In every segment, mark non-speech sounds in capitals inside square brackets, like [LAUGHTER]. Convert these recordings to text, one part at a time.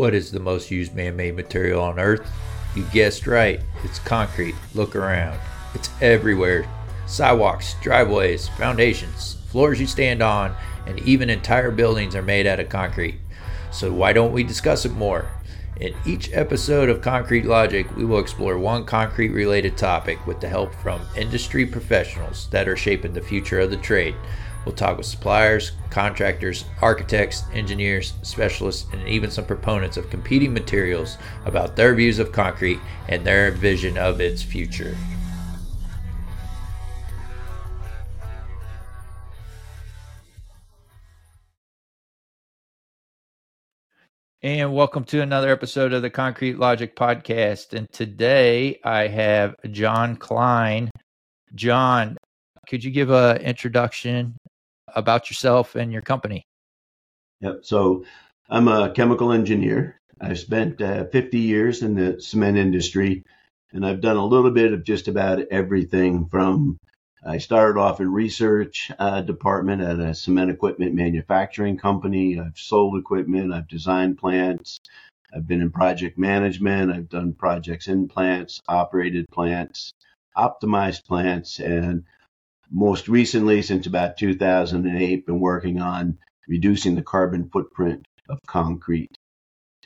What is the most used man made material on Earth? You guessed right, it's concrete. Look around. It's everywhere sidewalks, driveways, foundations, floors you stand on, and even entire buildings are made out of concrete. So, why don't we discuss it more? In each episode of Concrete Logic, we will explore one concrete related topic with the help from industry professionals that are shaping the future of the trade. We'll talk with suppliers, contractors, architects, engineers, specialists, and even some proponents of competing materials about their views of concrete and their vision of its future. And welcome to another episode of the Concrete Logic Podcast. And today I have John Kline. John, could you give an introduction about yourself and your company. Yep. So I'm a chemical engineer. I've spent uh, 50 years in the cement industry, and I've done a little bit of just about everything from I started off in research uh, department at a cement equipment manufacturing company. I've sold equipment. I've designed plants. I've been in project management. I've done projects in plants, operated plants, optimized plants, and most recently, since about 2008, been working on reducing the carbon footprint of concrete.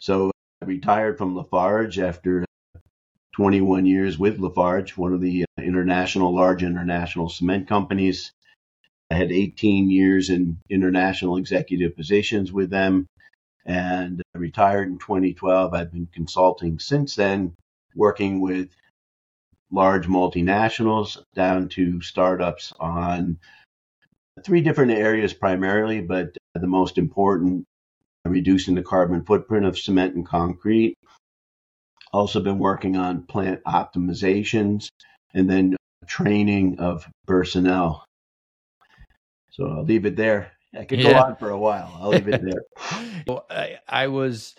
So I retired from Lafarge after 21 years with Lafarge, one of the uh, international, large international cement companies. I had 18 years in international executive positions with them and I retired in 2012. I've been consulting since then, working with large multinationals down to startups on three different areas primarily, but the most important reducing the carbon footprint of cement and concrete. Also been working on plant optimizations and then training of personnel. So I'll leave it there. I could yeah. go on for a while. I'll leave it there. [LAUGHS] well, I, I was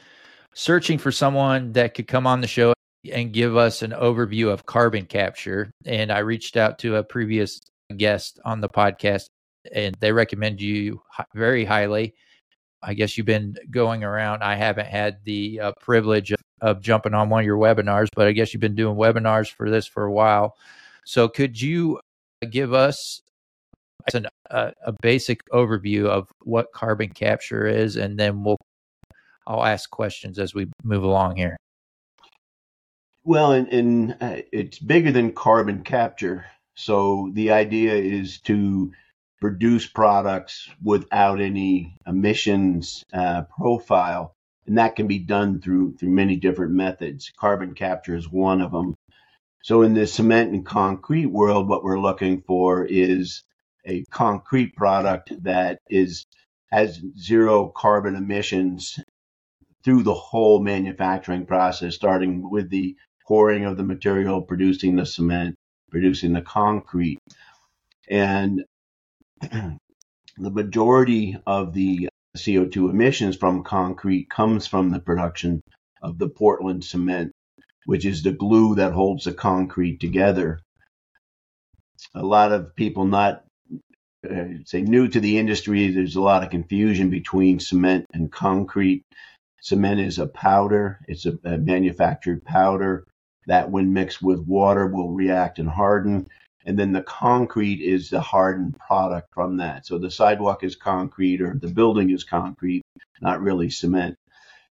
searching for someone that could come on the show and give us an overview of carbon capture. And I reached out to a previous guest on the podcast, and they recommend you very highly. I guess you've been going around. I haven't had the uh, privilege of, of jumping on one of your webinars, but I guess you've been doing webinars for this for a while. So, could you give us an, a, a basic overview of what carbon capture is, and then we'll I'll ask questions as we move along here. Well, and, and uh, it's bigger than carbon capture. So the idea is to produce products without any emissions uh, profile, and that can be done through through many different methods. Carbon capture is one of them. So in the cement and concrete world, what we're looking for is a concrete product that is has zero carbon emissions through the whole manufacturing process, starting with the pouring of the material, producing the cement, producing the concrete. And [CLEARS THROAT] the majority of the CO2 emissions from concrete comes from the production of the Portland cement, which is the glue that holds the concrete together. A lot of people not uh, say new to the industry, there's a lot of confusion between cement and concrete. Cement is a powder, it's a, a manufactured powder that when mixed with water will react and harden. And then the concrete is the hardened product from that. So the sidewalk is concrete or the building is concrete, not really cement.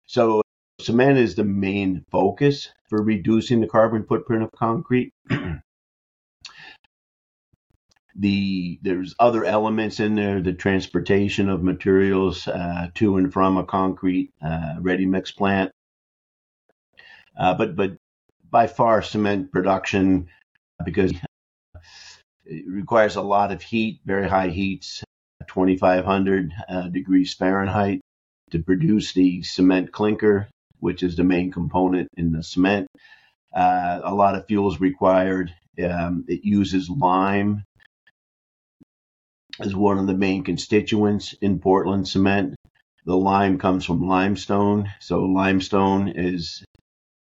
So cement is the main focus for reducing the carbon footprint of concrete. [CLEARS THROAT] the there's other elements in there the transportation of materials uh, to and from a concrete uh, ready mix plant uh, but but by far cement production because it requires a lot of heat, very high heats, 2,500 uh, degrees Fahrenheit to produce the cement clinker, which is the main component in the cement. Uh, a lot of fuels required. Um, it uses lime as one of the main constituents in Portland cement. The lime comes from limestone, so limestone is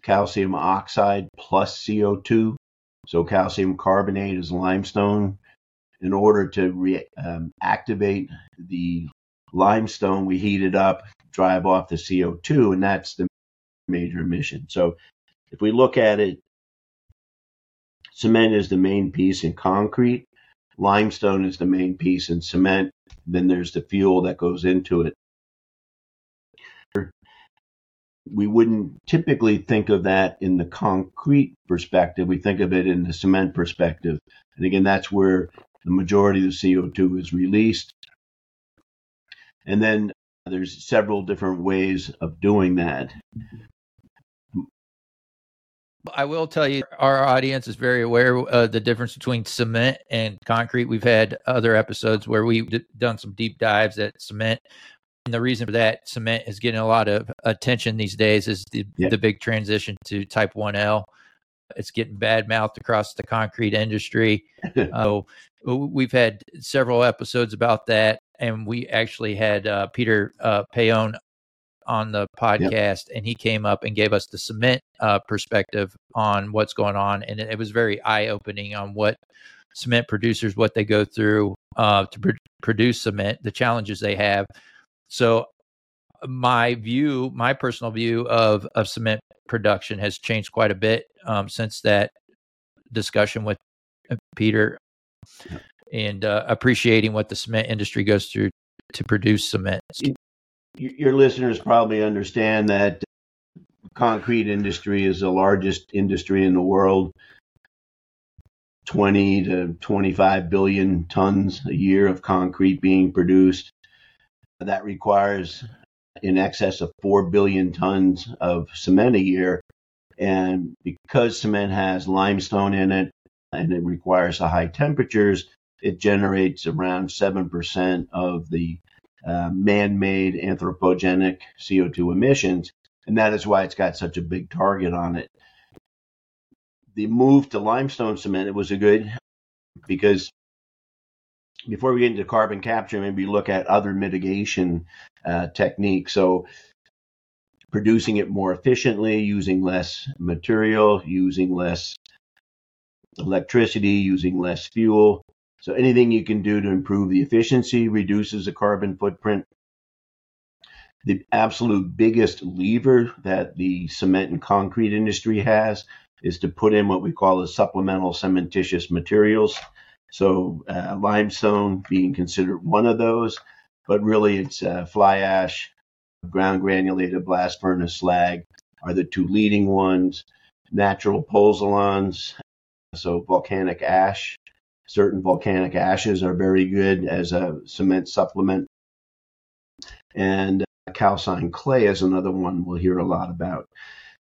calcium oxide plus CO2. So calcium carbonate is limestone. In order to re, um, activate the limestone, we heat it up, drive off the CO2, and that's the major emission. So if we look at it, cement is the main piece in concrete, limestone is the main piece in cement, then there's the fuel that goes into it. We wouldn't typically think of that in the concrete perspective. We think of it in the cement perspective. And again, that's where the majority of the CO2 is released. And then there's several different ways of doing that. I will tell you, our audience is very aware of the difference between cement and concrete. We've had other episodes where we've done some deep dives at cement. And the reason for that cement is getting a lot of attention these days is the, yeah. the big transition to type 1L. It's getting bad mouthed across the concrete industry. [LAUGHS] uh, we've had several episodes about that and we actually had uh, Peter uh, Payon on the podcast, and he came up and gave us the cement uh, perspective on what's going on, and it, was very eye opening on what cement producers what they go through uh, to pr- produce cement, the challenges they have. So, my view, my personal view of of cement production has changed quite a bit um, since that discussion with uh, Peter. And uh, appreciating what the cement industry goes through to produce cement. Your listeners probably understand that concrete industry is the largest industry in the world. 20 to 25 billion tons a year of concrete being produced. That requires in excess of 4 billion tons of cement a year. And because cement has limestone in it and it requires high temperatures, it generates around 7% of the uh, man made anthropogenic CO2 emissions. And that is why it's got such a big target on it. The move to limestone cement, it was a good because before we get into carbon capture, maybe look at other mitigation uh, techniques. So, producing it more efficiently, using less material, using less electricity, using less fuel, so anything you can do to improve the efficiency reduces the carbon footprint. The absolute biggest lever that the cement and concrete industry has is to put in what we call the supplemental cementitious materials. So uh, limestone being considered one of those, but really it's uh, fly ash, ground granulated blast furnace slag are the two leading ones. Natural pozzolans, so volcanic ash Certain volcanic ashes are very good as a cement supplement. And uh, calcined clay is another one we'll hear a lot about.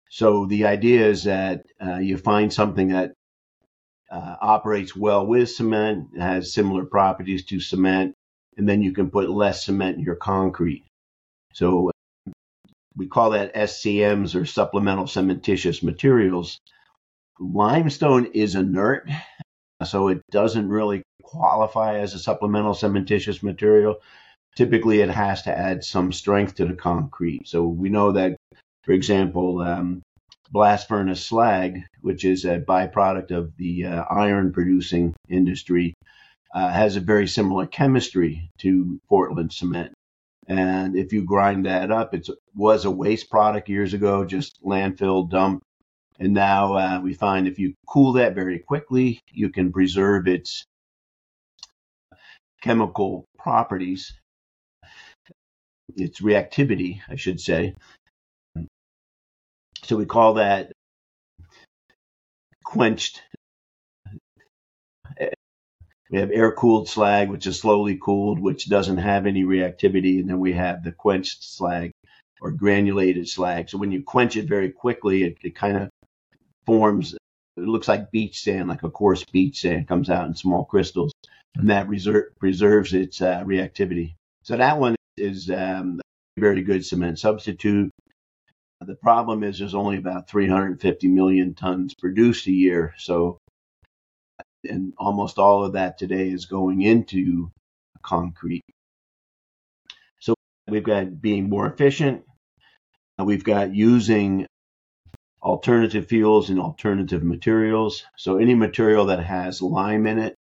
So the idea is that uh, you find something that uh, operates well with cement, has similar properties to cement, and then you can put less cement in your concrete. So we call that SCMs or supplemental cementitious materials. Limestone is inert so it doesn't really qualify as a supplemental cementitious material. Typically, it has to add some strength to the concrete. So we know that, for example, um, blast furnace slag, which is a byproduct of the uh, iron producing industry, uh, has a very similar chemistry to Portland cement. And if you grind that up, it was a waste product years ago, just landfill dump and now uh, we find if you cool that very quickly, you can preserve its chemical properties, its reactivity, I should say. So we call that quenched. We have air cooled slag, which is slowly cooled, which doesn't have any reactivity. And then we have the quenched slag or granulated slag. So when you quench it very quickly, it, it kind of forms. It looks like beach sand, like a coarse beach sand, comes out in small crystals, and that reserve, preserves its uh, reactivity. So that one is um, very good cement substitute. The problem is there's only about 350 million tons produced a year, so and almost all of that today is going into concrete. So we've got being more efficient. We've got using alternative fuels and alternative materials. So any material that has lime in it,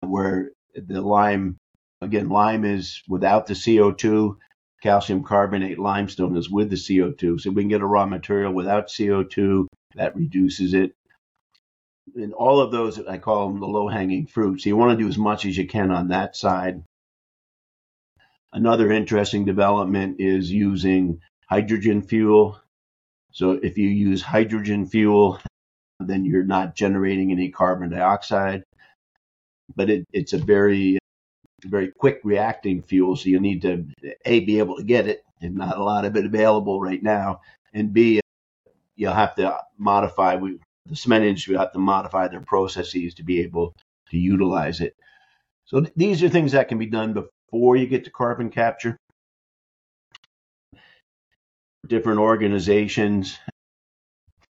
where the lime, again, lime is without the CO2, calcium carbonate limestone is with the CO2. So we can get a raw material without CO2 that reduces it. And all of those, I call them the low hanging fruit. So you want to do as much as you can on that side. Another interesting development is using hydrogen fuel. So if you use hydrogen fuel, then you're not generating any carbon dioxide. But it, it's a very very quick reacting fuel, so you need to a be able to get it, and not a lot of it available right now, and b you'll have to modify. We, the cement industry will have to modify their processes to be able to utilize it. So th- these are things that can be done before you get to carbon capture. Different organizations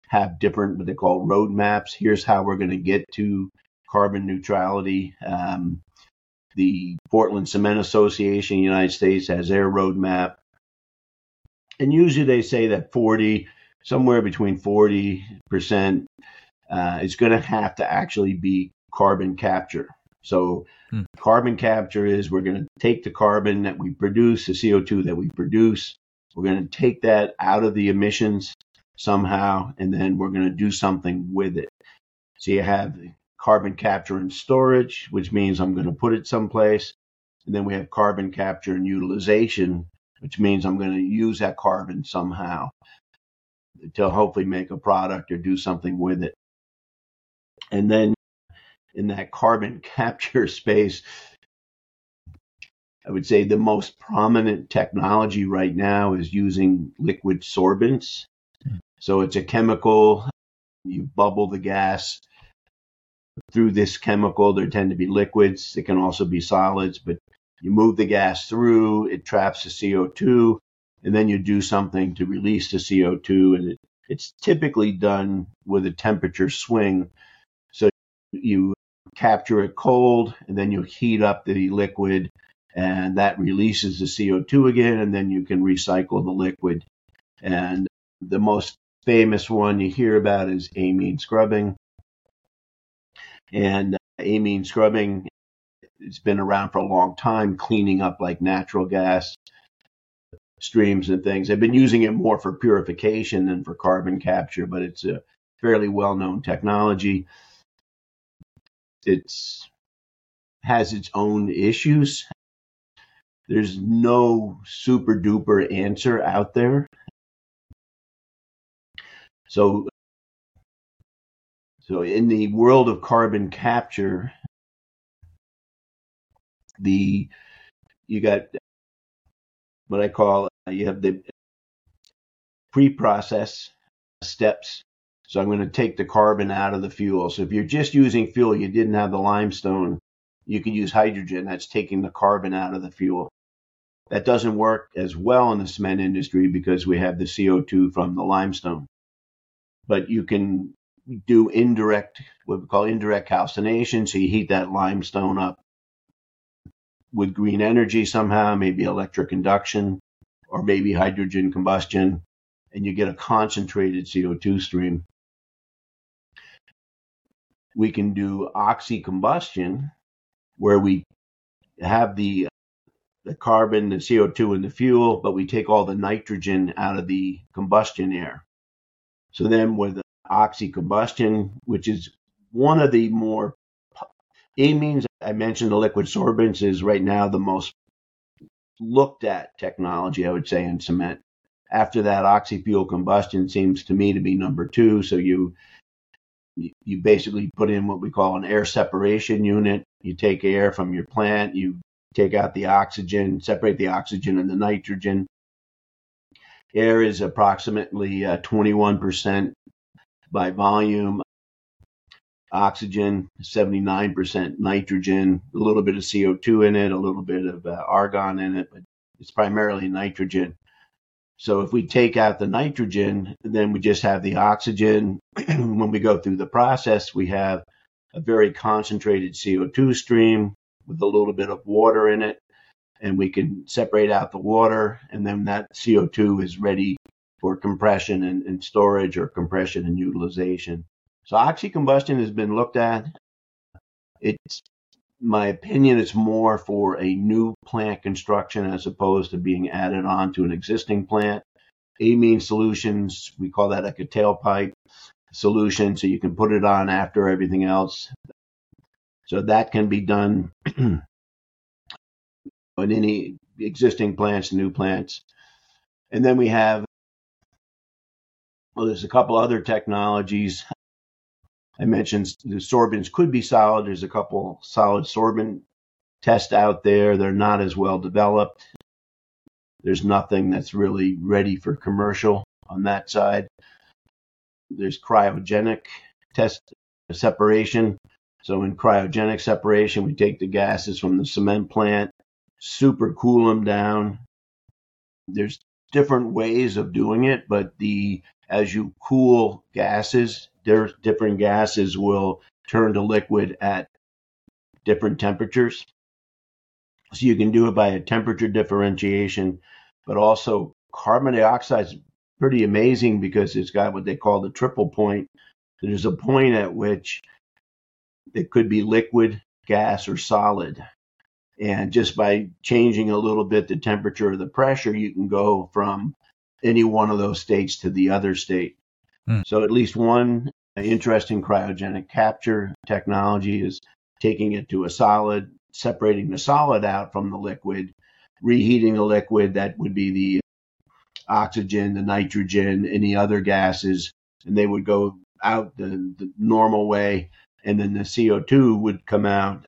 have different what they call roadmaps. Here's how we're going to get to carbon neutrality. Um, the Portland Cement Association in the United States has their roadmap. And usually they say that 40, somewhere between 40% uh, is going to have to actually be carbon capture. So, hmm. carbon capture is we're going to take the carbon that we produce, the CO2 that we produce, we're going to take that out of the emissions somehow, and then we're going to do something with it. So, you have carbon capture and storage, which means I'm going to put it someplace. And then we have carbon capture and utilization, which means I'm going to use that carbon somehow to hopefully make a product or do something with it. And then in that carbon [LAUGHS] capture space, I would say the most prominent technology right now is using liquid sorbents. Hmm. So it's a chemical, you bubble the gas, through this chemical. There tend to be liquids. It can also be solids, but you move the gas through, it traps the CO2, and then you do something to release the CO2. And it, it's typically done with a temperature swing. So you capture it cold, and then you heat up the liquid, and that releases the CO2 again, and then you can recycle the liquid. And the most famous one you hear about is amine scrubbing. And uh, amine scrubbing has been around for a long time, cleaning up like natural gas streams and things. I've been using it more for purification than for carbon capture, but it's a fairly well known technology. It's has its own issues. There's no super duper answer out there. So so in the world of carbon capture, the you got what I call uh, you have the pre-process steps. So I'm going to take the carbon out of the fuel. So if you're just using fuel, you didn't have the limestone, you could use hydrogen. That's taking the carbon out of the fuel. That doesn't work as well in the cement industry because we have the CO2 from the limestone. But you can do indirect, what we call indirect calcination. So you heat that limestone up with green energy somehow, maybe electric induction or maybe hydrogen combustion, and you get a concentrated CO2 stream. We can do oxy-combustion, where we have the the carbon, the CO2 in the fuel, but we take all the nitrogen out of the combustion air. So then with oxy-combustion, which is one of the more amines. I mentioned the liquid sorbents is right now the most looked at technology, I would say, in cement. After that, oxy-fuel combustion seems to me to be number two. So you you basically put in what we call an air separation unit. You take air from your plant, you take out the oxygen, separate the oxygen and the nitrogen. Air is approximately uh, 21% by volume. Oxygen, 79% nitrogen, a little bit of CO2 in it, a little bit of uh, argon in it, but it's primarily nitrogen. So if we take out the nitrogen, then we just have the oxygen. [CLEARS THROAT] when we go through the process, we have a very concentrated CO2 stream with a little bit of water in it. And we can separate out the water, and then that CO2 is ready for compression and, and storage or compression and utilization. So oxy-combustion has been looked at. It's my opinion, it's more for a new plant construction as opposed to being added on to an existing plant. Amine solutions, we call that like a tailpipe solution, so you can put it on after everything else. So that can be done [CLEARS THROAT] in any existing plants, new plants. And then we have, well, there's a couple other technologies. I mentioned the sorbents could be solid. There's a couple solid sorbent tests out there. They're not as well developed. There's nothing that's really ready for commercial on that side. There's cryogenic test separation. So in cryogenic separation, we take the gases from the cement plant, super cool them down. There's different ways of doing it, but the as you cool gases, there different gases will turn to liquid at different temperatures. So you can do it by a temperature differentiation, but also carbon dioxide is pretty amazing because it's got what they call the triple point. There's a point at which it could be liquid, gas, or solid. And just by changing a little bit the temperature or the pressure, you can go from any one of those states to the other state. Hmm. So at least one interesting cryogenic capture technology is taking it to a solid, separating the solid out from the liquid, reheating the liquid that would be the oxygen, the nitrogen, any other gases, and they would go out the, the normal way, and then the CO2 would come out.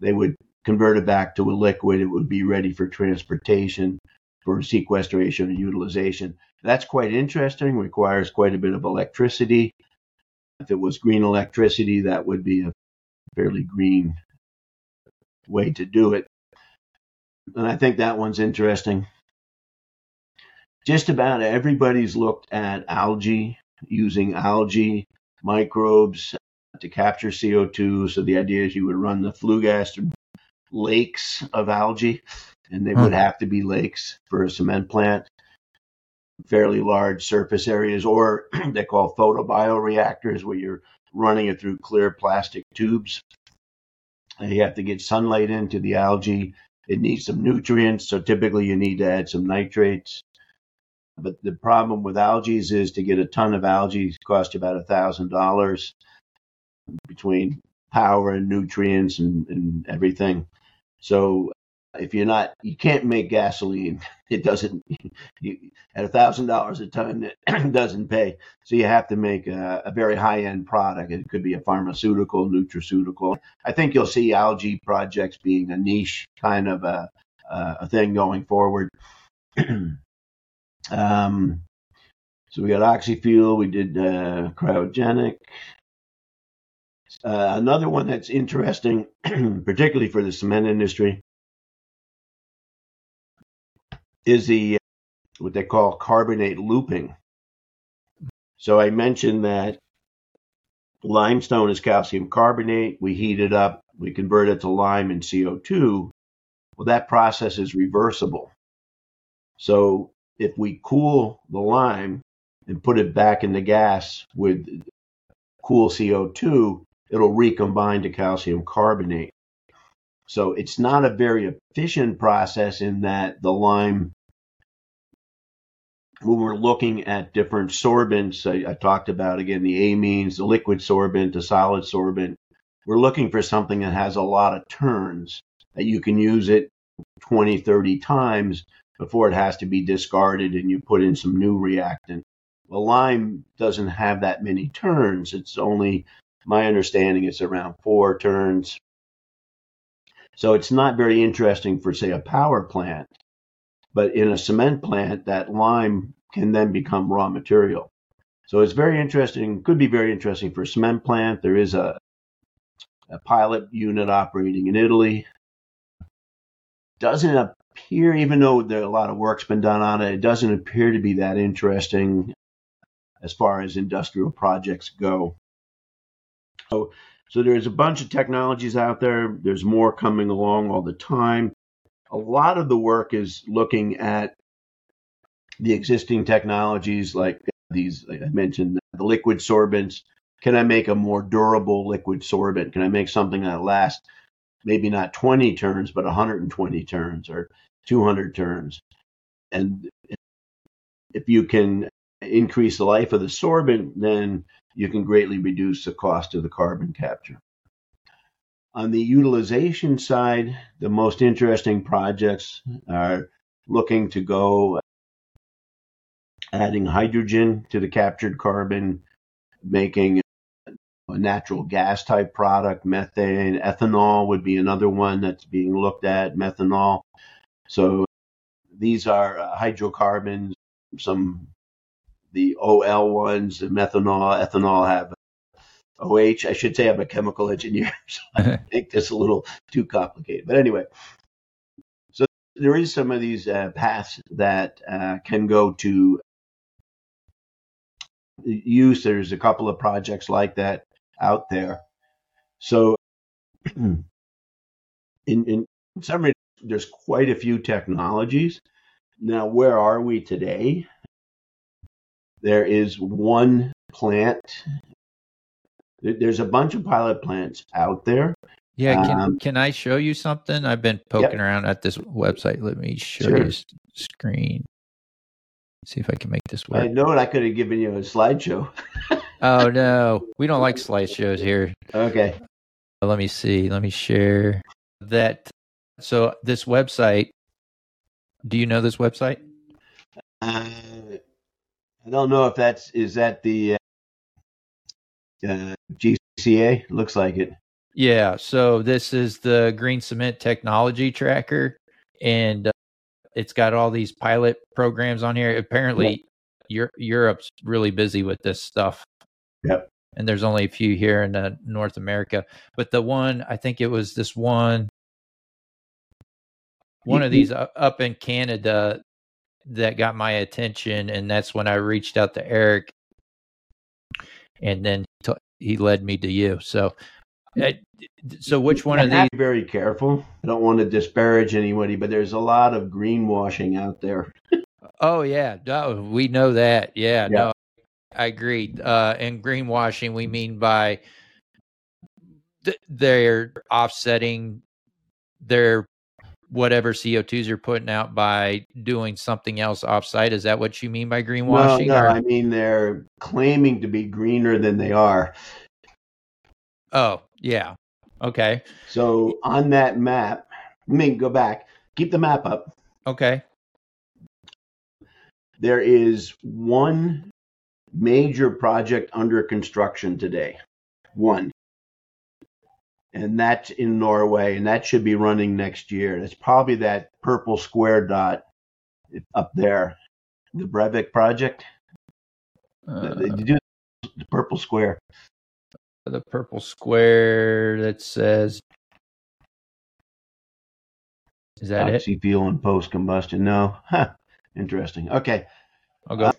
They would convert it back to a liquid. It would be ready for transportation for sequestration and utilization. That's quite interesting, requires quite a bit of electricity. If it was green electricity, that would be a fairly green way to do it. And I think that one's interesting. Just about everybody's looked at algae, using algae microbes to capture CO2. So the idea is you would run the flue gas through lakes of algae and they would hmm. have to be lakes for a cement plant, fairly large surface areas, or [CLEARS THROAT] they call photobioreactors, where you're running it through clear plastic tubes. And you have to get sunlight into the algae. It needs some nutrients, so typically you need to add some nitrates. But the problem with algae is to get a ton of algae costs you about a thousand dollars between power and nutrients and, and everything. So if you're not, you can't make gasoline. [LAUGHS] It doesn't. You, at a thousand dollars a ton, it [CLEARS THROAT] doesn't pay. So you have to make a, a very high end product. It could be a pharmaceutical, nutraceutical. I think you'll see algae projects being a niche kind of a, a thing going forward. [CLEARS THROAT] um, so we got oxyfuel. We did uh, cryogenic. Uh, another one that's interesting, [CLEARS THROAT] particularly for the cement industry, is the uh, what they call carbonate looping. So I mentioned that limestone is calcium carbonate. We heat it up, we convert it to lime and CO2. Well, that process is reversible. So if we cool the lime and put it back in the gas with cool CO2, it'll recombine to calcium carbonate. So it's not a very efficient process in that the lime, when we're looking at different sorbents, I, I talked about again the amines, the liquid sorbent, the solid sorbent. We're looking for something that has a lot of turns that you can use it 20, 30 times before it has to be discarded and you put in some new reactant. The lime doesn't have that many turns. It's only, my understanding, it's around four turns, so it's not very interesting for, say, a power plant. But in a cement plant, that lime can then become raw material. So it's very interesting, could be very interesting for a cement plant. There is a, a pilot unit operating in Italy. Doesn't appear, even though there a lot of work's been done on it, it doesn't appear to be that interesting as far as industrial projects go. So so there's a bunch of technologies out there. There's more coming along all the time. A lot of the work is looking at the existing technologies like these, like I mentioned, the liquid sorbents. Can I make a more durable liquid sorbent? Can I make something that lasts maybe not 20 turns, but 120 turns or 200 turns. And if you can increase the life of the sorbent, then you can greatly reduce the cost of the carbon capture. On the utilization side, the most interesting projects are looking to go adding hydrogen to the captured carbon, making a natural gas type product, methane, ethanol would be another one that's being looked at, methanol. So these are uh, hydrocarbons, some the OL ones, the methanol, ethanol have OH. I should say I'm a chemical engineer, [LAUGHS] so I [LAUGHS] think this a little too complicated. But anyway, so there is some of these uh, paths that uh, can go to use. There's a couple of projects like that out there. So [CLEARS THROAT] in, in summary, there's quite a few technologies. Now, where are we today? There is one plant. There's a bunch of pilot plants out there. Yeah, can um, can I show you something? I've been poking yep. around at this website. Let me show sure. you screen. Let's see if I can make this work. I know I could have given you a slideshow. [LAUGHS] oh no, [LAUGHS] we don't like slideshows here. Okay. Let me see. Let me share that. So this website. Do you know this website? Uh, I don't know if that's is that the uh, uh, GCA. Looks like it. Yeah. So this is the Green Cement Technology Tracker, and uh, it's got all these pilot programs on here. Apparently, yep. Europe's really busy with this stuff. Yep. And there's only a few here in uh, North America, but the one I think it was this one, one of these up in Canada that got my attention, and that's when I reached out to Eric, and then t- he led me to you. So, uh, so which one of these? Be very careful. I don't want to disparage anybody, but there's a lot of greenwashing out there. oh yeah, no, we know that. Yeah, yeah. no, I agree. Uh, and greenwashing, we mean by th- they're offsetting their whatever CO2s you're putting out by doing something else offsite. Is that what you mean by greenwashing? No, no I mean they're claiming to be greener than they are. Oh, yeah. Okay. So on that map, let me go back. Keep the map up. Okay. There is one major project under construction today. One and that's in Norway, and that should be running next year. It's probably that purple square dot up there, the Brevik project. Uh, they do the purple square. The purple square that says, "Is that Oxy it?" fuel and post combustion. No, [LAUGHS] huh. Interesting. Okay, I'll go. Uh,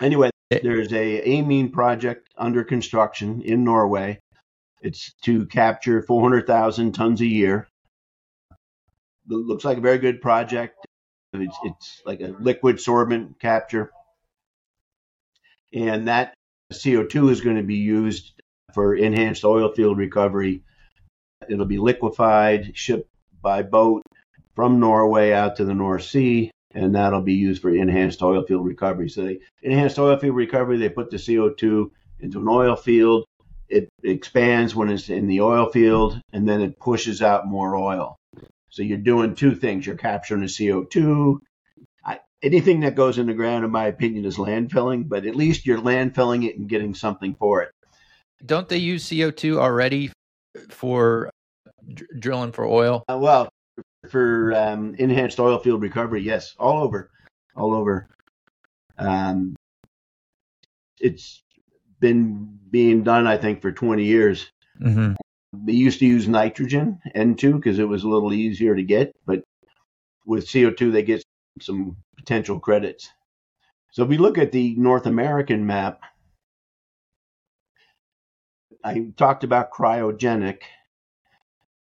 anyway, there's a amine project under construction in Norway it's to capture 400,000 tons a year. It looks like a very good project. It's, it's like a liquid sorbent capture. And that CO2 is going to be used for enhanced oil field recovery. It'll be liquefied, shipped by boat from Norway out to the North Sea, and that'll be used for enhanced oil field recovery. So, they enhanced oil field recovery, they put the CO2 into an oil field, it expands when it's in the oil field and then it pushes out more oil. So you're doing two things. You're capturing the CO2. I, anything that goes in the ground, in my opinion, is landfilling, but at least you're landfilling it and getting something for it. Don't they use CO2 already for dr- drilling for oil? Uh, well, for um, enhanced oil field recovery, yes, all over, all over. Um, it's been being done, I think, for 20 years. Mm-hmm. They used to use nitrogen N2 because it was a little easier to get, but with CO2, they get some potential credits. So if we look at the North American map, I talked about cryogenic.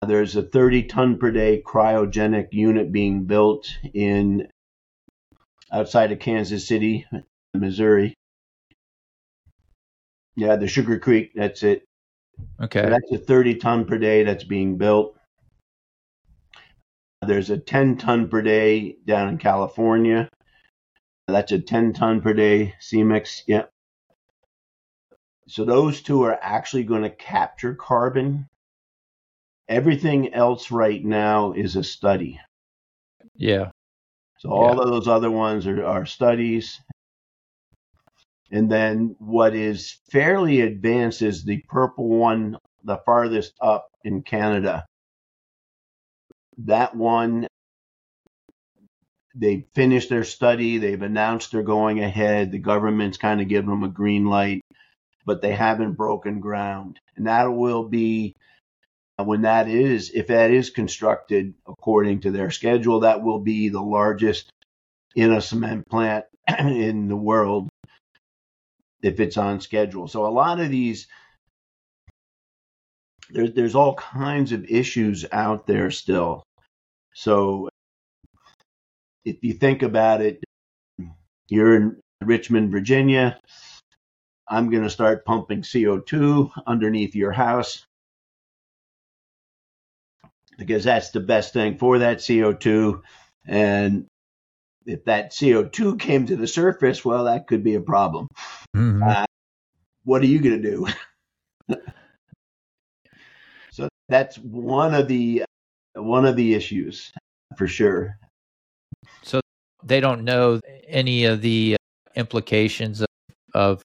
There's a 30 ton per day cryogenic unit being built in outside of Kansas City, Missouri. Yeah, the Sugar Creek. That's it. Okay. So that's a 30 ton per day that's being built. There's a 10 ton per day down in California. That's a 10 ton per day CEMEX. Yeah. So those two are actually going to capture carbon. Everything else right now is a study. Yeah. So all Yeah. of those other ones are, are studies. And then what is fairly advanced is the purple one, the farthest up in Canada. That one, they finished their study. They've announced they're going ahead. The government's kind of giving them a green light, but they haven't broken ground. And that will be uh, when that is, if that is constructed according to their schedule, that will be the largest in a cement plant [CLEARS THROAT] in the world if it's on schedule. So a lot of these there's there's all kinds of issues out there still. So if you think about it, you're in Richmond, Virginia. I'm going to start pumping CO2 underneath your house because that's the best thing for that CO2. And if that CO2 came to the surface, well, that could be a problem. Mhm. Uh, what are you going to do? [LAUGHS] so that's one of the one of the issues for sure. So they don't know any of the implications of of,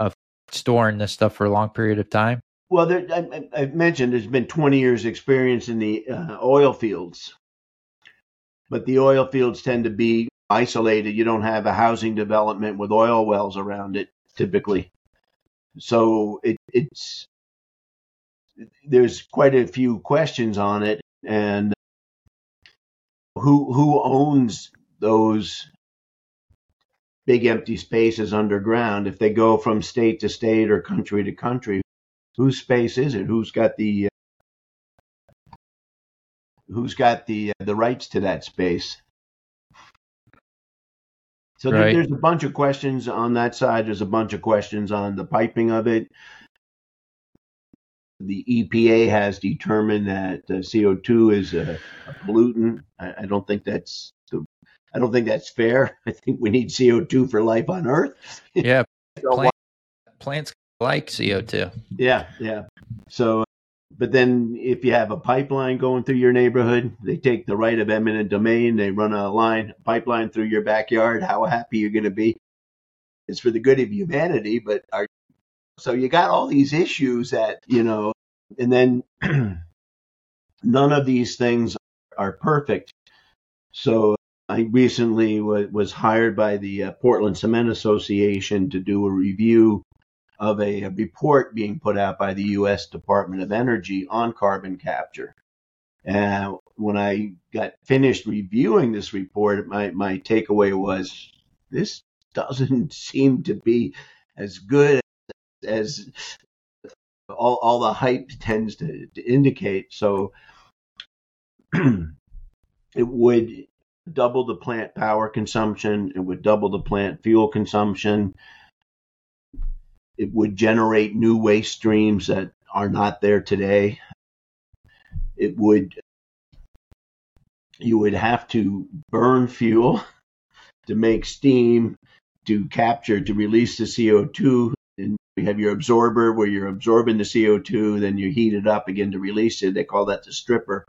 of storing this stuff for a long period of time. Well, there, I, I've mentioned there's been 20 years experience in the uh, oil fields, but the oil fields tend to be isolated. You don't have a housing development with oil wells around it typically, so it, it's there's quite a few questions on it, and who who owns those big empty spaces underground? If they go from state to state or country to country, whose space is it? Who's got the who's got the uh, the rights to that space? So Right. there's a bunch of questions on that side. There's a bunch of questions on the piping of it. The EPA has determined that uh, CO2 is a, a pollutant. I, I don't think that's the, I don't think that's fair. [LAUGHS] I think we need CO2 for life on Earth. Yeah, [LAUGHS] So plant, plants like CO two. Yeah, yeah. So, but then if you have a pipeline going through your neighborhood, they take the right of eminent domain, they run a line, pipeline through your backyard. How happy you're going to be? It's for the good of humanity, but are so you got all these issues that you know, and then [CLEARS THROAT] none of these things are perfect. So I recently was hired by the uh, Portland Cement Association to do a review of a, a report being put out by the U.S. Department of Energy on carbon capture. And when I got finished reviewing this report, my, my takeaway was this doesn't [LAUGHS] seem to be as good as all, all the hype tends to, to indicate. So [CLEARS THROAT] it would double the plant power consumption, it would double the plant fuel consumption it would generate new waste streams that are not there today. It would, you would have to burn fuel to make steam, to capture, to release the CO2. And you have your absorber where you're absorbing the CO2, then you heat it up again to release it. They call that the stripper.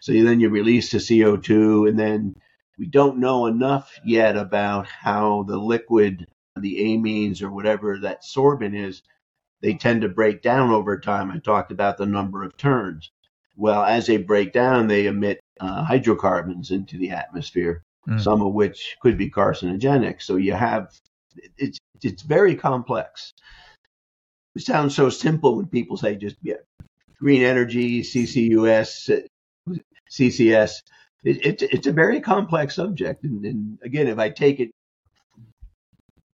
So then you release the CO2, and then we don't know enough yet about how the liquid the amines or whatever that sorbent is, they tend to break down over time. I talked about the number of turns. Well, as they break down, they emit uh, hydrocarbons into the atmosphere, Mm. some of which could be carcinogenic. So you have it's it's very complex. It sounds so simple when people say just yeah, green energy, CCUS, CCS. It, it's it's a very complex subject, and, and again, if I take it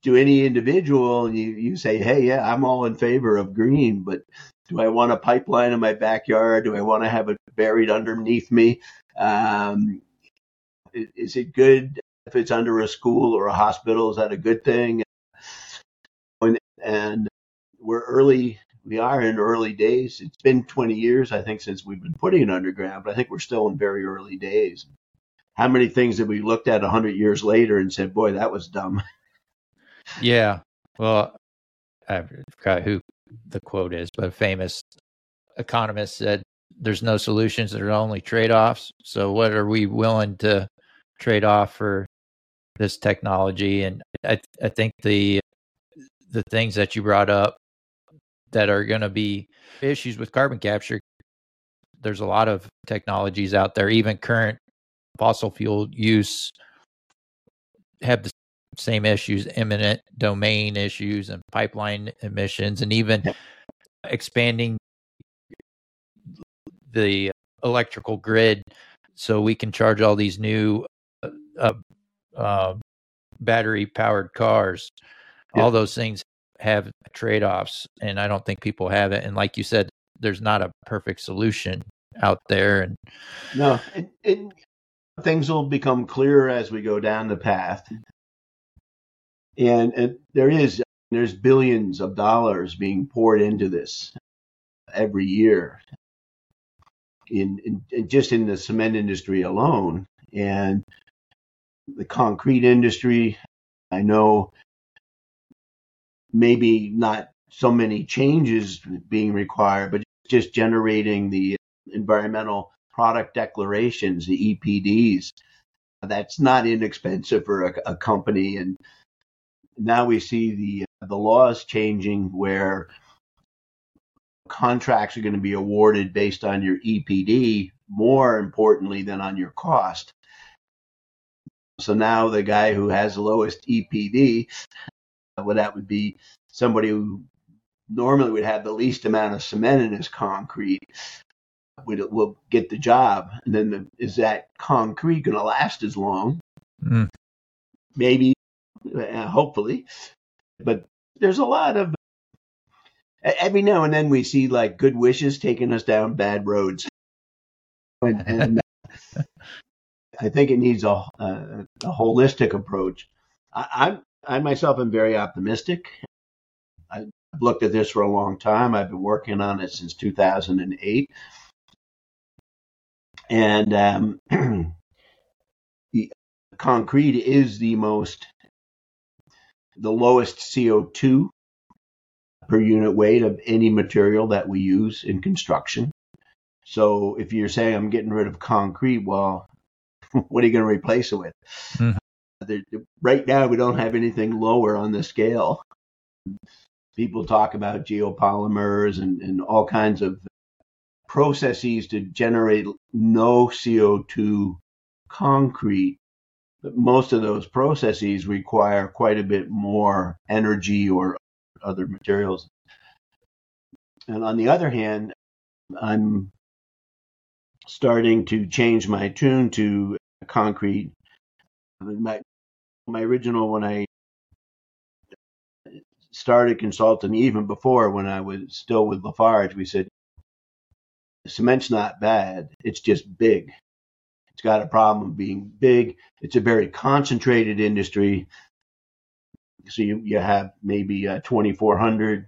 to any individual you, you say, hey, yeah, I'm all in favor of green, but do I want a pipeline in my backyard? Do I want to have it buried underneath me? Um, is it good if it's under a school or a hospital? Is that a good thing? And, and we're early, we are in early days. It's been 20 years, I think, since we've been putting it underground, but I think we're still in very early days. How many things have we looked at 100 years later and said, boy, that was dumb? [LAUGHS] Yeah. Well, I forgot who the quote is, but a famous economist said, there's no solutions, there are only trade offs. So, what are we willing to trade off for this technology? And I, I think the the things that you brought up that are going to be issues with carbon capture. There's a lot of technologies out there, even current fossil fuel use have the same issues, eminent domain issues and pipeline emissions, and even expanding the electrical grid so we can charge all these new uh, uh, battery powered cars. Yeah. All those things have trade offs, and I don't think people have it. And like you said, there's not a perfect solution out there. And no, it, it, things will become clearer as we go down the path. And, and there is there's billions of dollars being poured into this every year in, in, in just in the cement industry alone and the concrete industry i know maybe not so many changes being required, but just generating the environmental product declarations, the EPDs. That's not inexpensive for a, a company. And now we see the the laws changing where contracts are going to be awarded based on your EPD more importantly than on your cost. So now the guy who has the lowest EPD well, that would be somebody who normally would have the least amount of cement in his concrete would will get the job. And then the, is that concrete going to last as long? Mm. Maybe, hopefully, but there's a lot of every now and then we see like good wishes taking us down bad roads, and, and [LAUGHS] I think it needs a, a, a holistic approach. I, I'm I myself am very optimistic. I've looked at this for a long time. I've been working on it since 2008. And um, [CLEARS THROAT] concrete is the most, the lowest CO2 per unit weight of any material that we use in construction. So if you're saying I'm getting rid of concrete, well, [LAUGHS] what are you going to replace it with? Mm-hmm right now, we don't have anything lower on the scale. People talk about geopolymers and, and all kinds of processes to generate no CO2 concrete. Most of those processes require quite a bit more energy or other materials. And on the other hand, I'm starting to change my tune to concrete. My my original when I started consulting, even before when I was still with Lafarge, we said cement's not bad. It's just big. It's got a problem being big. It's a very concentrated industry. So you, you have maybe uh, 2,400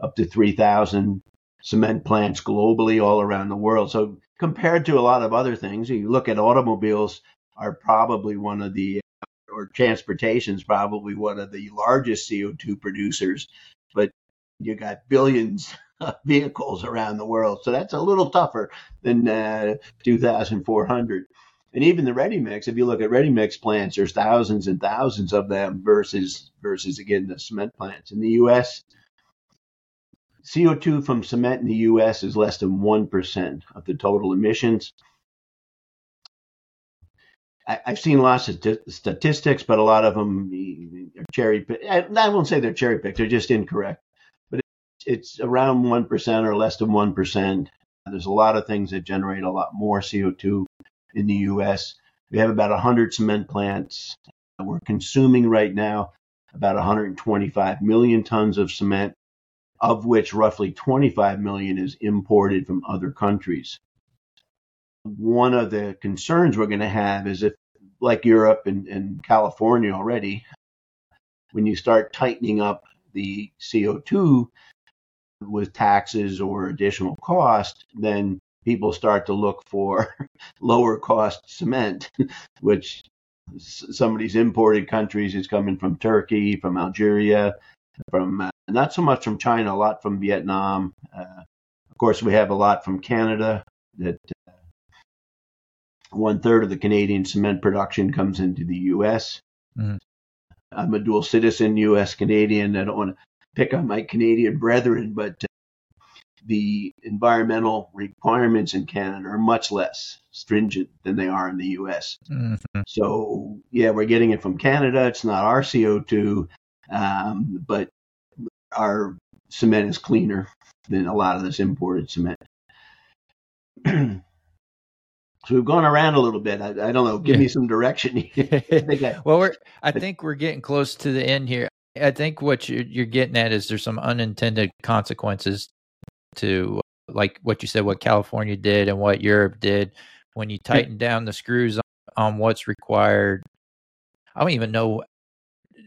up to 3,000 cement plants globally all around the world. So compared to a lot of other things, you look at automobiles are probably one of the or transportation is probably one of the largest CO2 producers, but you got billions [LAUGHS] of vehicles around the world. So that's a little tougher than uh, 2,400. And even the ready mix, if you look at ready mix plants, there's thousands and thousands of them versus versus again the cement plants. In the US, CO2 from cement in the US is less than 1% of the total emissions. I, have seen lots of t- statistics, but a lot of them are cherry picked. I, won't say they're cherry picked; they're just incorrect. But it's, it's around one percent or less than one percent. There's a lot of things that generate a lot more CO2 in the U.S. We have about 100 cement plants. We're consuming right now about 125 million tons of cement, of which roughly 25 million is imported from other countries one of the concerns we're going to have is if, like Europe and, and California already, when you start tightening up the CO2 with taxes or additional cost, then people start to look for [LAUGHS] lower cost cement, [LAUGHS] which some of these imported countries is coming from Turkey, from Algeria, from uh, not so much from China, a lot from Vietnam. Uh, of course, we have a lot from Canada. That uh, one third of the Canadian cement production comes into the U.S. Mm-hmm. I'm a dual citizen, U.S. Canadian. I don't want to pick on my Canadian brethren, but uh, the environmental requirements in Canada are much less stringent than they are in the U.S. Mm-hmm. So, yeah, we're getting it from Canada. It's not our CO2, um, but our cement is cleaner than a lot of this imported cement. [CLEARS THROAT] so we've gone around a little bit. I, I don't know. Give yeah. me some direction. [LAUGHS] well, we're. I think we're getting close to the end here. I think what you're, you're getting at is there's some unintended consequences to, like what you said, what California did and what Europe did when you tighten down the screws on, on what's required. I don't even know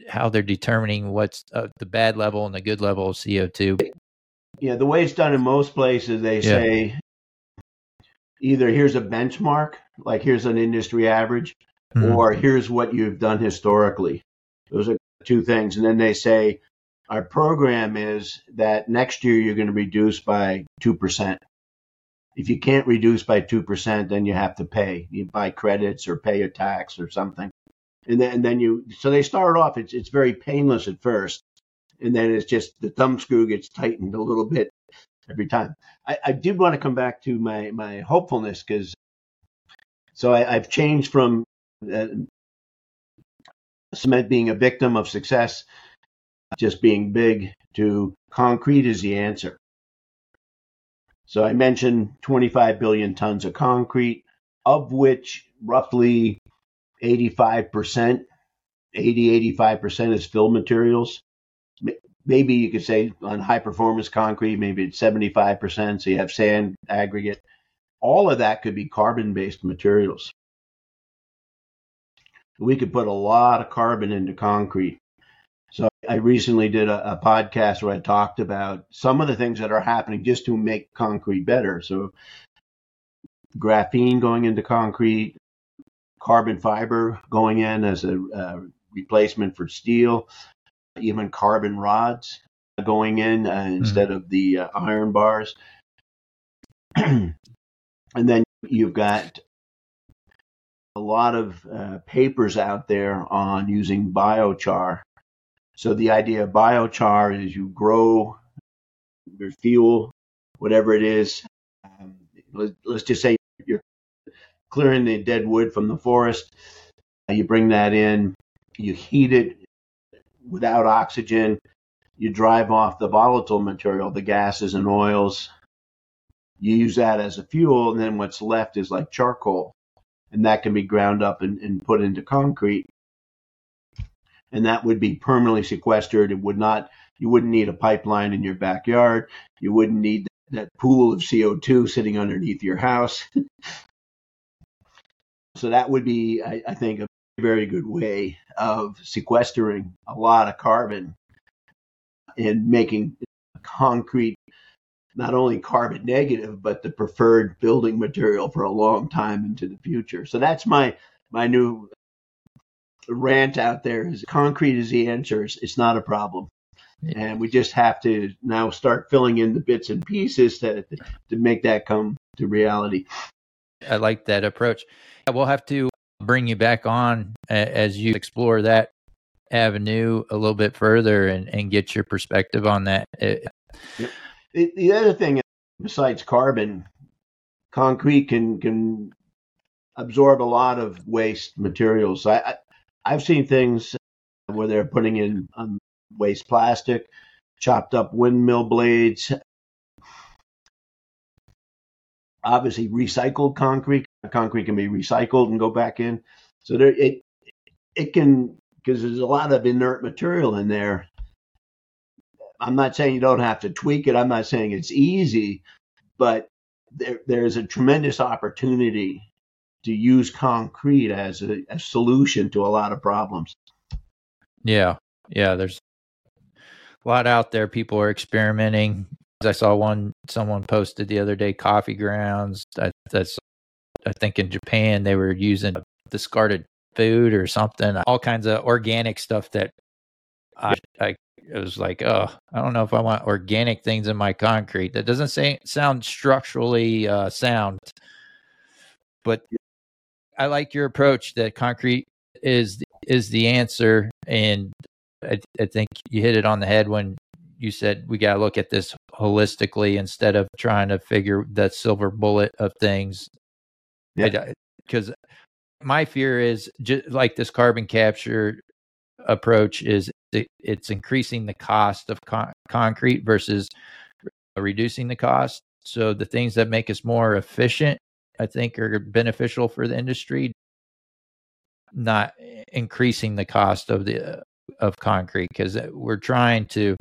how they're determining what's uh, the bad level and the good level of CO2. Yeah, the way it's done in most places, they yeah. say either here's a benchmark, like here's an industry average, mm-hmm. or here's what you've done historically. Those are two things. And then they say our program is that next year you're going to reduce by 2%. If you can't reduce by 2%, then you have to pay. You buy credits or pay a tax or something and then and then you so they start off it's it's very painless at first and then it's just the thumb screw gets tightened a little bit every time i, I did want to come back to my my hopefulness because so I, have changed from uh, cement being a victim of success just being big to concrete is the answer so i mentioned 25 billion tons of concrete of which roughly 85%, 80, 85% is fill materials. Maybe you could say on high performance concrete, maybe it's 75%. So you have sand, aggregate. All of that could be carbon based materials. We could put a lot of carbon into concrete. I recently did a, a, podcast where I talked about some of the things that are happening just to make concrete better. So graphene going into concrete, carbon fiber going in as a uh, replacement for steel, even carbon rods going in uh, mm-hmm. instead of the uh, iron bars. [CLEARS THROAT] and then you've got a lot of uh, papers out there on using biochar. So the idea of biochar is you grow your fuel, whatever it is. Um, let, us just say you're clearing the dead wood from the forest. You bring that in, you heat it without oxygen, you drive off the volatile material, the gases and oils. You use that as a fuel, and then what's left is like charcoal, and that can be ground up and, and put into concrete. And that would be permanently sequestered. It would not, you wouldn't need a pipeline in your backyard. You wouldn't need that pool of CO2 sitting underneath your house. [LAUGHS] So that would be, I, I think, a very good way of sequestering a lot of carbon and making concrete not only carbon negative but the preferred building material for a long time into the future. So that's my my new rant out there is concrete is the answer. It's not a problem. And we just have to now start filling in the bits and pieces to to make that come to reality. I like that approach. We'll have to bring you back on as you explore that avenue a little bit further and, and get your perspective on that. Uh, the, the other thing, besides carbon, concrete can can absorb a lot of waste materials. I, I have seen things where they're putting in um, waste plastic, chopped up windmill blades, obviously recycled concrete. Concrete can be recycled and go back in. So there, it it can because there's a lot of inert material in there. I'm not saying you don't have to tweak it. I'm not saying it's easy, but there there's a tremendous opportunity to use concrete as a, a solution to a lot of problems. Yeah, yeah. There's a lot out there. People are experimenting I saw one someone posted the other day coffee grounds. I, that's I think in Japan they were using discarded food or something, all kinds of organic stuff that I, I it was like, oh, I don't know if I want organic things in my concrete. That doesn't say sound structurally uh, sound, but I like your approach that concrete is is the answer, and I, I think you hit it on the head when you said we got to look at this holistically instead of trying to figure that silver bullet of things. Yeah, Because my fear is just like this carbon capture approach is it's increasing the cost of con- concrete versus reducing the cost. So the things that make us more efficient, I think, are beneficial for the industry, not increasing the cost of the uh, of concrete because uh, we're trying to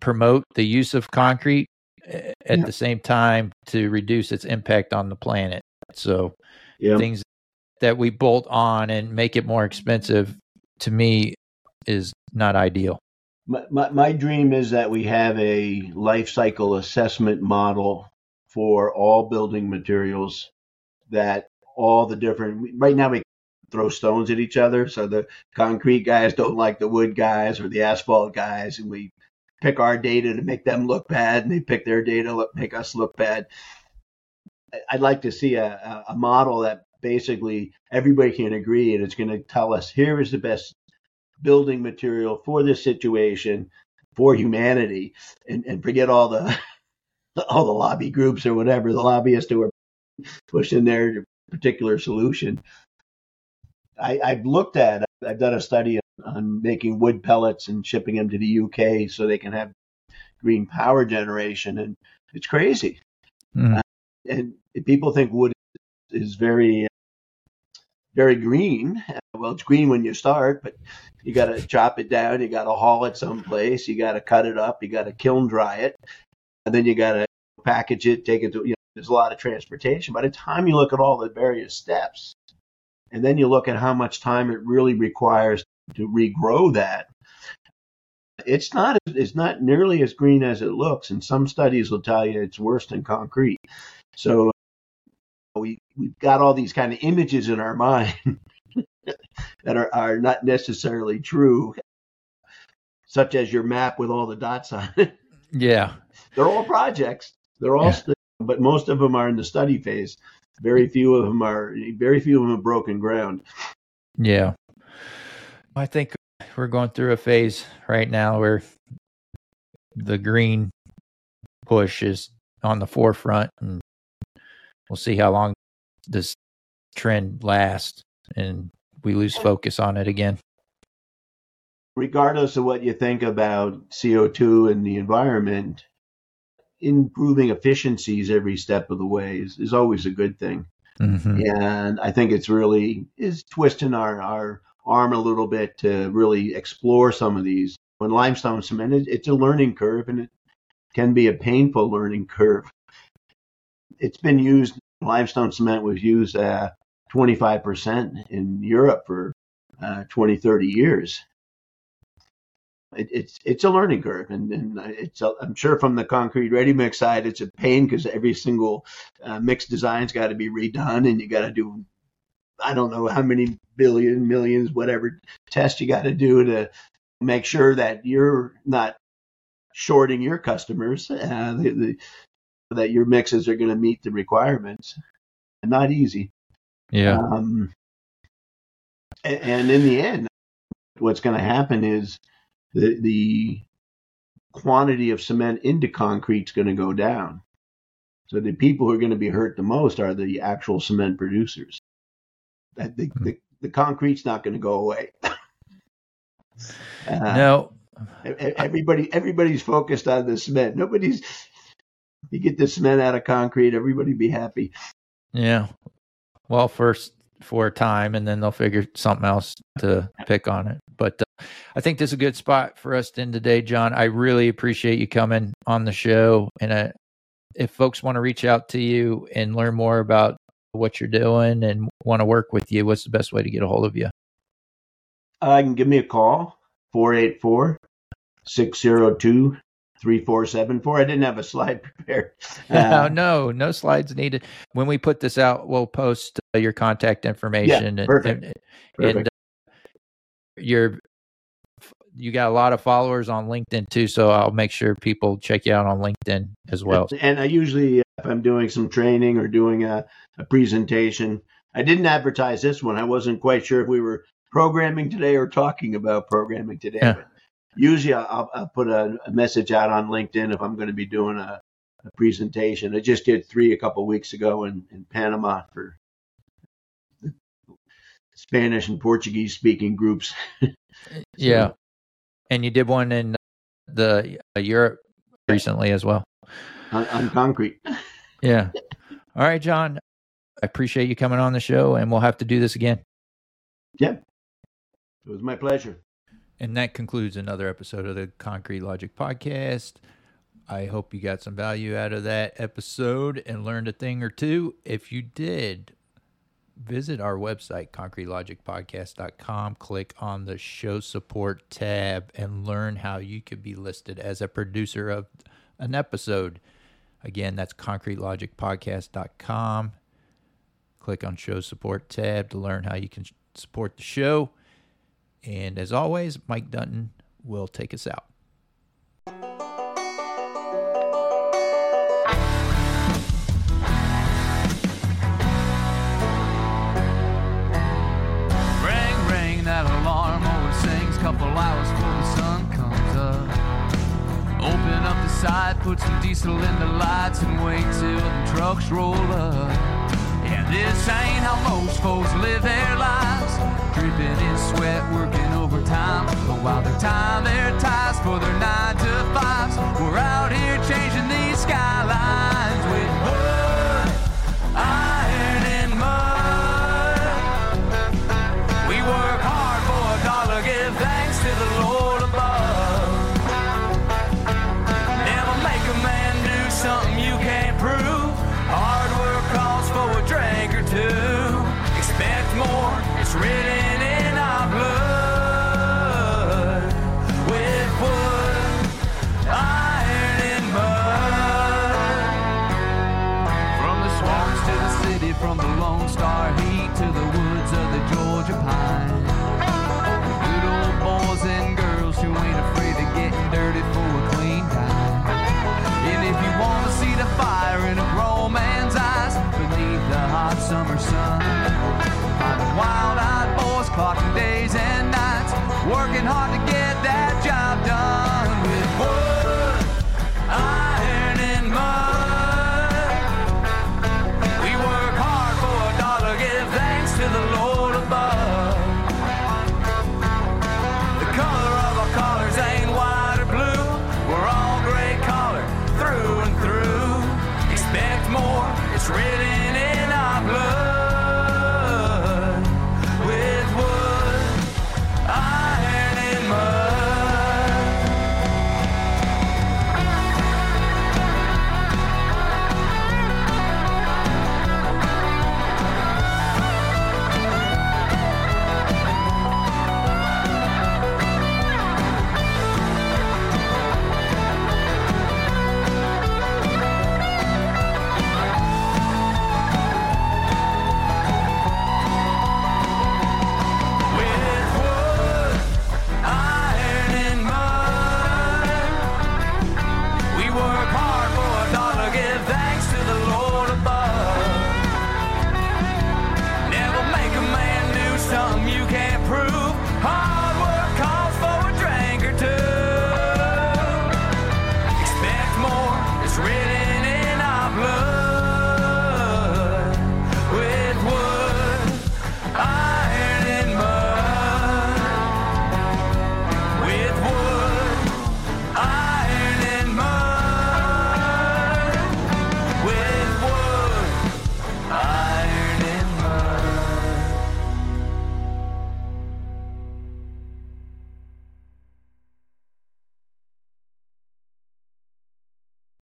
promote the use of concrete at yeah. the same time to reduce its impact on the planet. So yeah. things that we bolt on and make it more expensive to me is not ideal. My, my, my dream is that we have a life cycle assessment model for all building materials that all the different right now we throw stones at each other so the concrete guys don't like the wood guys or the asphalt guys and we pick our data to make them look bad, and they pick their data to make us look bad. I'd like to see a, a model that basically everybody can agree, and it's going to tell us here is the best building material for this situation for humanity, and, and forget all the [LAUGHS] all the lobby groups or whatever the lobbyists who are pushing their particular solution. I, I've looked at, I've done a study on making wood pellets and shipping them to the UK so they can have green power generation, and it's crazy. Mm. Uh, and people think wood is very, very green. Well, it's green when you start, but you got to chop it down. You got to haul it someplace. You got to cut it up. You got to kiln dry it, and then you got to package it, take it to. You know, there's a lot of transportation. By the time you look at all the various steps, and then you look at how much time it really requires to regrow that, it's not it's not nearly as green as it looks, and some studies will tell you it's worse than concrete. So we we've got all these kind of images in our [LAUGHS] mind that are, are not necessarily true, such as your map with all the dots on it. Yeah, they're all projects. They're all, yeah. but most of them are in the study phase. Very few of them are. Very few of them have broken ground. Yeah. I think we're going through a phase right now where the green push is on the forefront and we'll see how long this trend lasts and we lose focus on it again. Regardless of what you think about CO2 and the environment, improving efficiencies every step of the way is, is always a good thing. Mm-hmm. And I think it's really is twisting our, our arm a little bit to really explore some of these. When limestone cement, it's a learning curve and it can be a painful learning curve. It's been used, limestone cement was used uh, 25% in Europe for uh, 20, 30 years. It, it's it's a learning curve, and, and it's a, I'm sure from the concrete ready mix side, it's a pain because every single uh, mix design's got to be redone, and you got to do I don't know how many billion, millions, whatever tests you got to do to make sure that you're not shorting your customers, uh, the, the, that your mixes are going to meet the requirements. Not easy. Yeah. Um, and, and in the end, what's going to happen is the the quantity of cement into concrete is going to go down. So the people who are going to be hurt the most are the actual cement producers. That the, hmm. the, the concrete's not going to go away. [LAUGHS] uh, no, everybody everybody's focused on the cement. Nobody's. You get the cement out of concrete, everybody be happy. Yeah. Well, first for a time, and then they'll figure something else to pick on it. But uh, I think this is a good spot for us to end today, John. I really appreciate you coming on the show. And uh, if folks want to reach out to you and learn more about what you're doing and want to work with you, what's the best way to get a hold of you? Uh, can give me a call, 484 602 three four seven four. I didn't have a slide [LAUGHS] prepared. [LAUGHS] Uh, no, no slides needed. When we put this out, we'll post uh, your contact information Yeah, and, perfect. and, Perfect. and uh, your you got a lot of followers on LinkedIn too, so I'll make sure people check you out on LinkedIn as well. And I usually, uh, if I'm doing some training or doing a, a presentation, I didn't advertise this one. I wasn't quite sure if we were programming today or talking about programming today. Yeah. But usually, I'll, I'll put a, a message out on LinkedIn if I'm going to be doing a, a presentation. I just did three a couple weeks ago in, in Panama for Spanish and Portuguese speaking groups. [LAUGHS] Yeah, and you did one in the uh, Europe recently as well. on, on concrete. [LAUGHS] Yeah. All right, John. I appreciate you coming on the show, and we'll have to do this again. Yeah. It was my pleasure. And that concludes another episode of the Concrete Logic Podcast. I hope you got some value out of that episode and learned a thing or two. If you did, visit our website, concretelogicpodcast.com, click on the show support tab, and learn how you could be listed as a producer of an episode. Again, that's concretelogicpodcast.com. Click on show support tab to learn how you can support the show. And as always, Mike Dunton will take us out. Side, put some diesel in the lights, and wait till the trucks roll up. Yeah, this ain't how most folks live their lives. Dripping in sweat, working overtime. But while they tie their ties for their nine to fives, we're out here changing these skylines with working hard to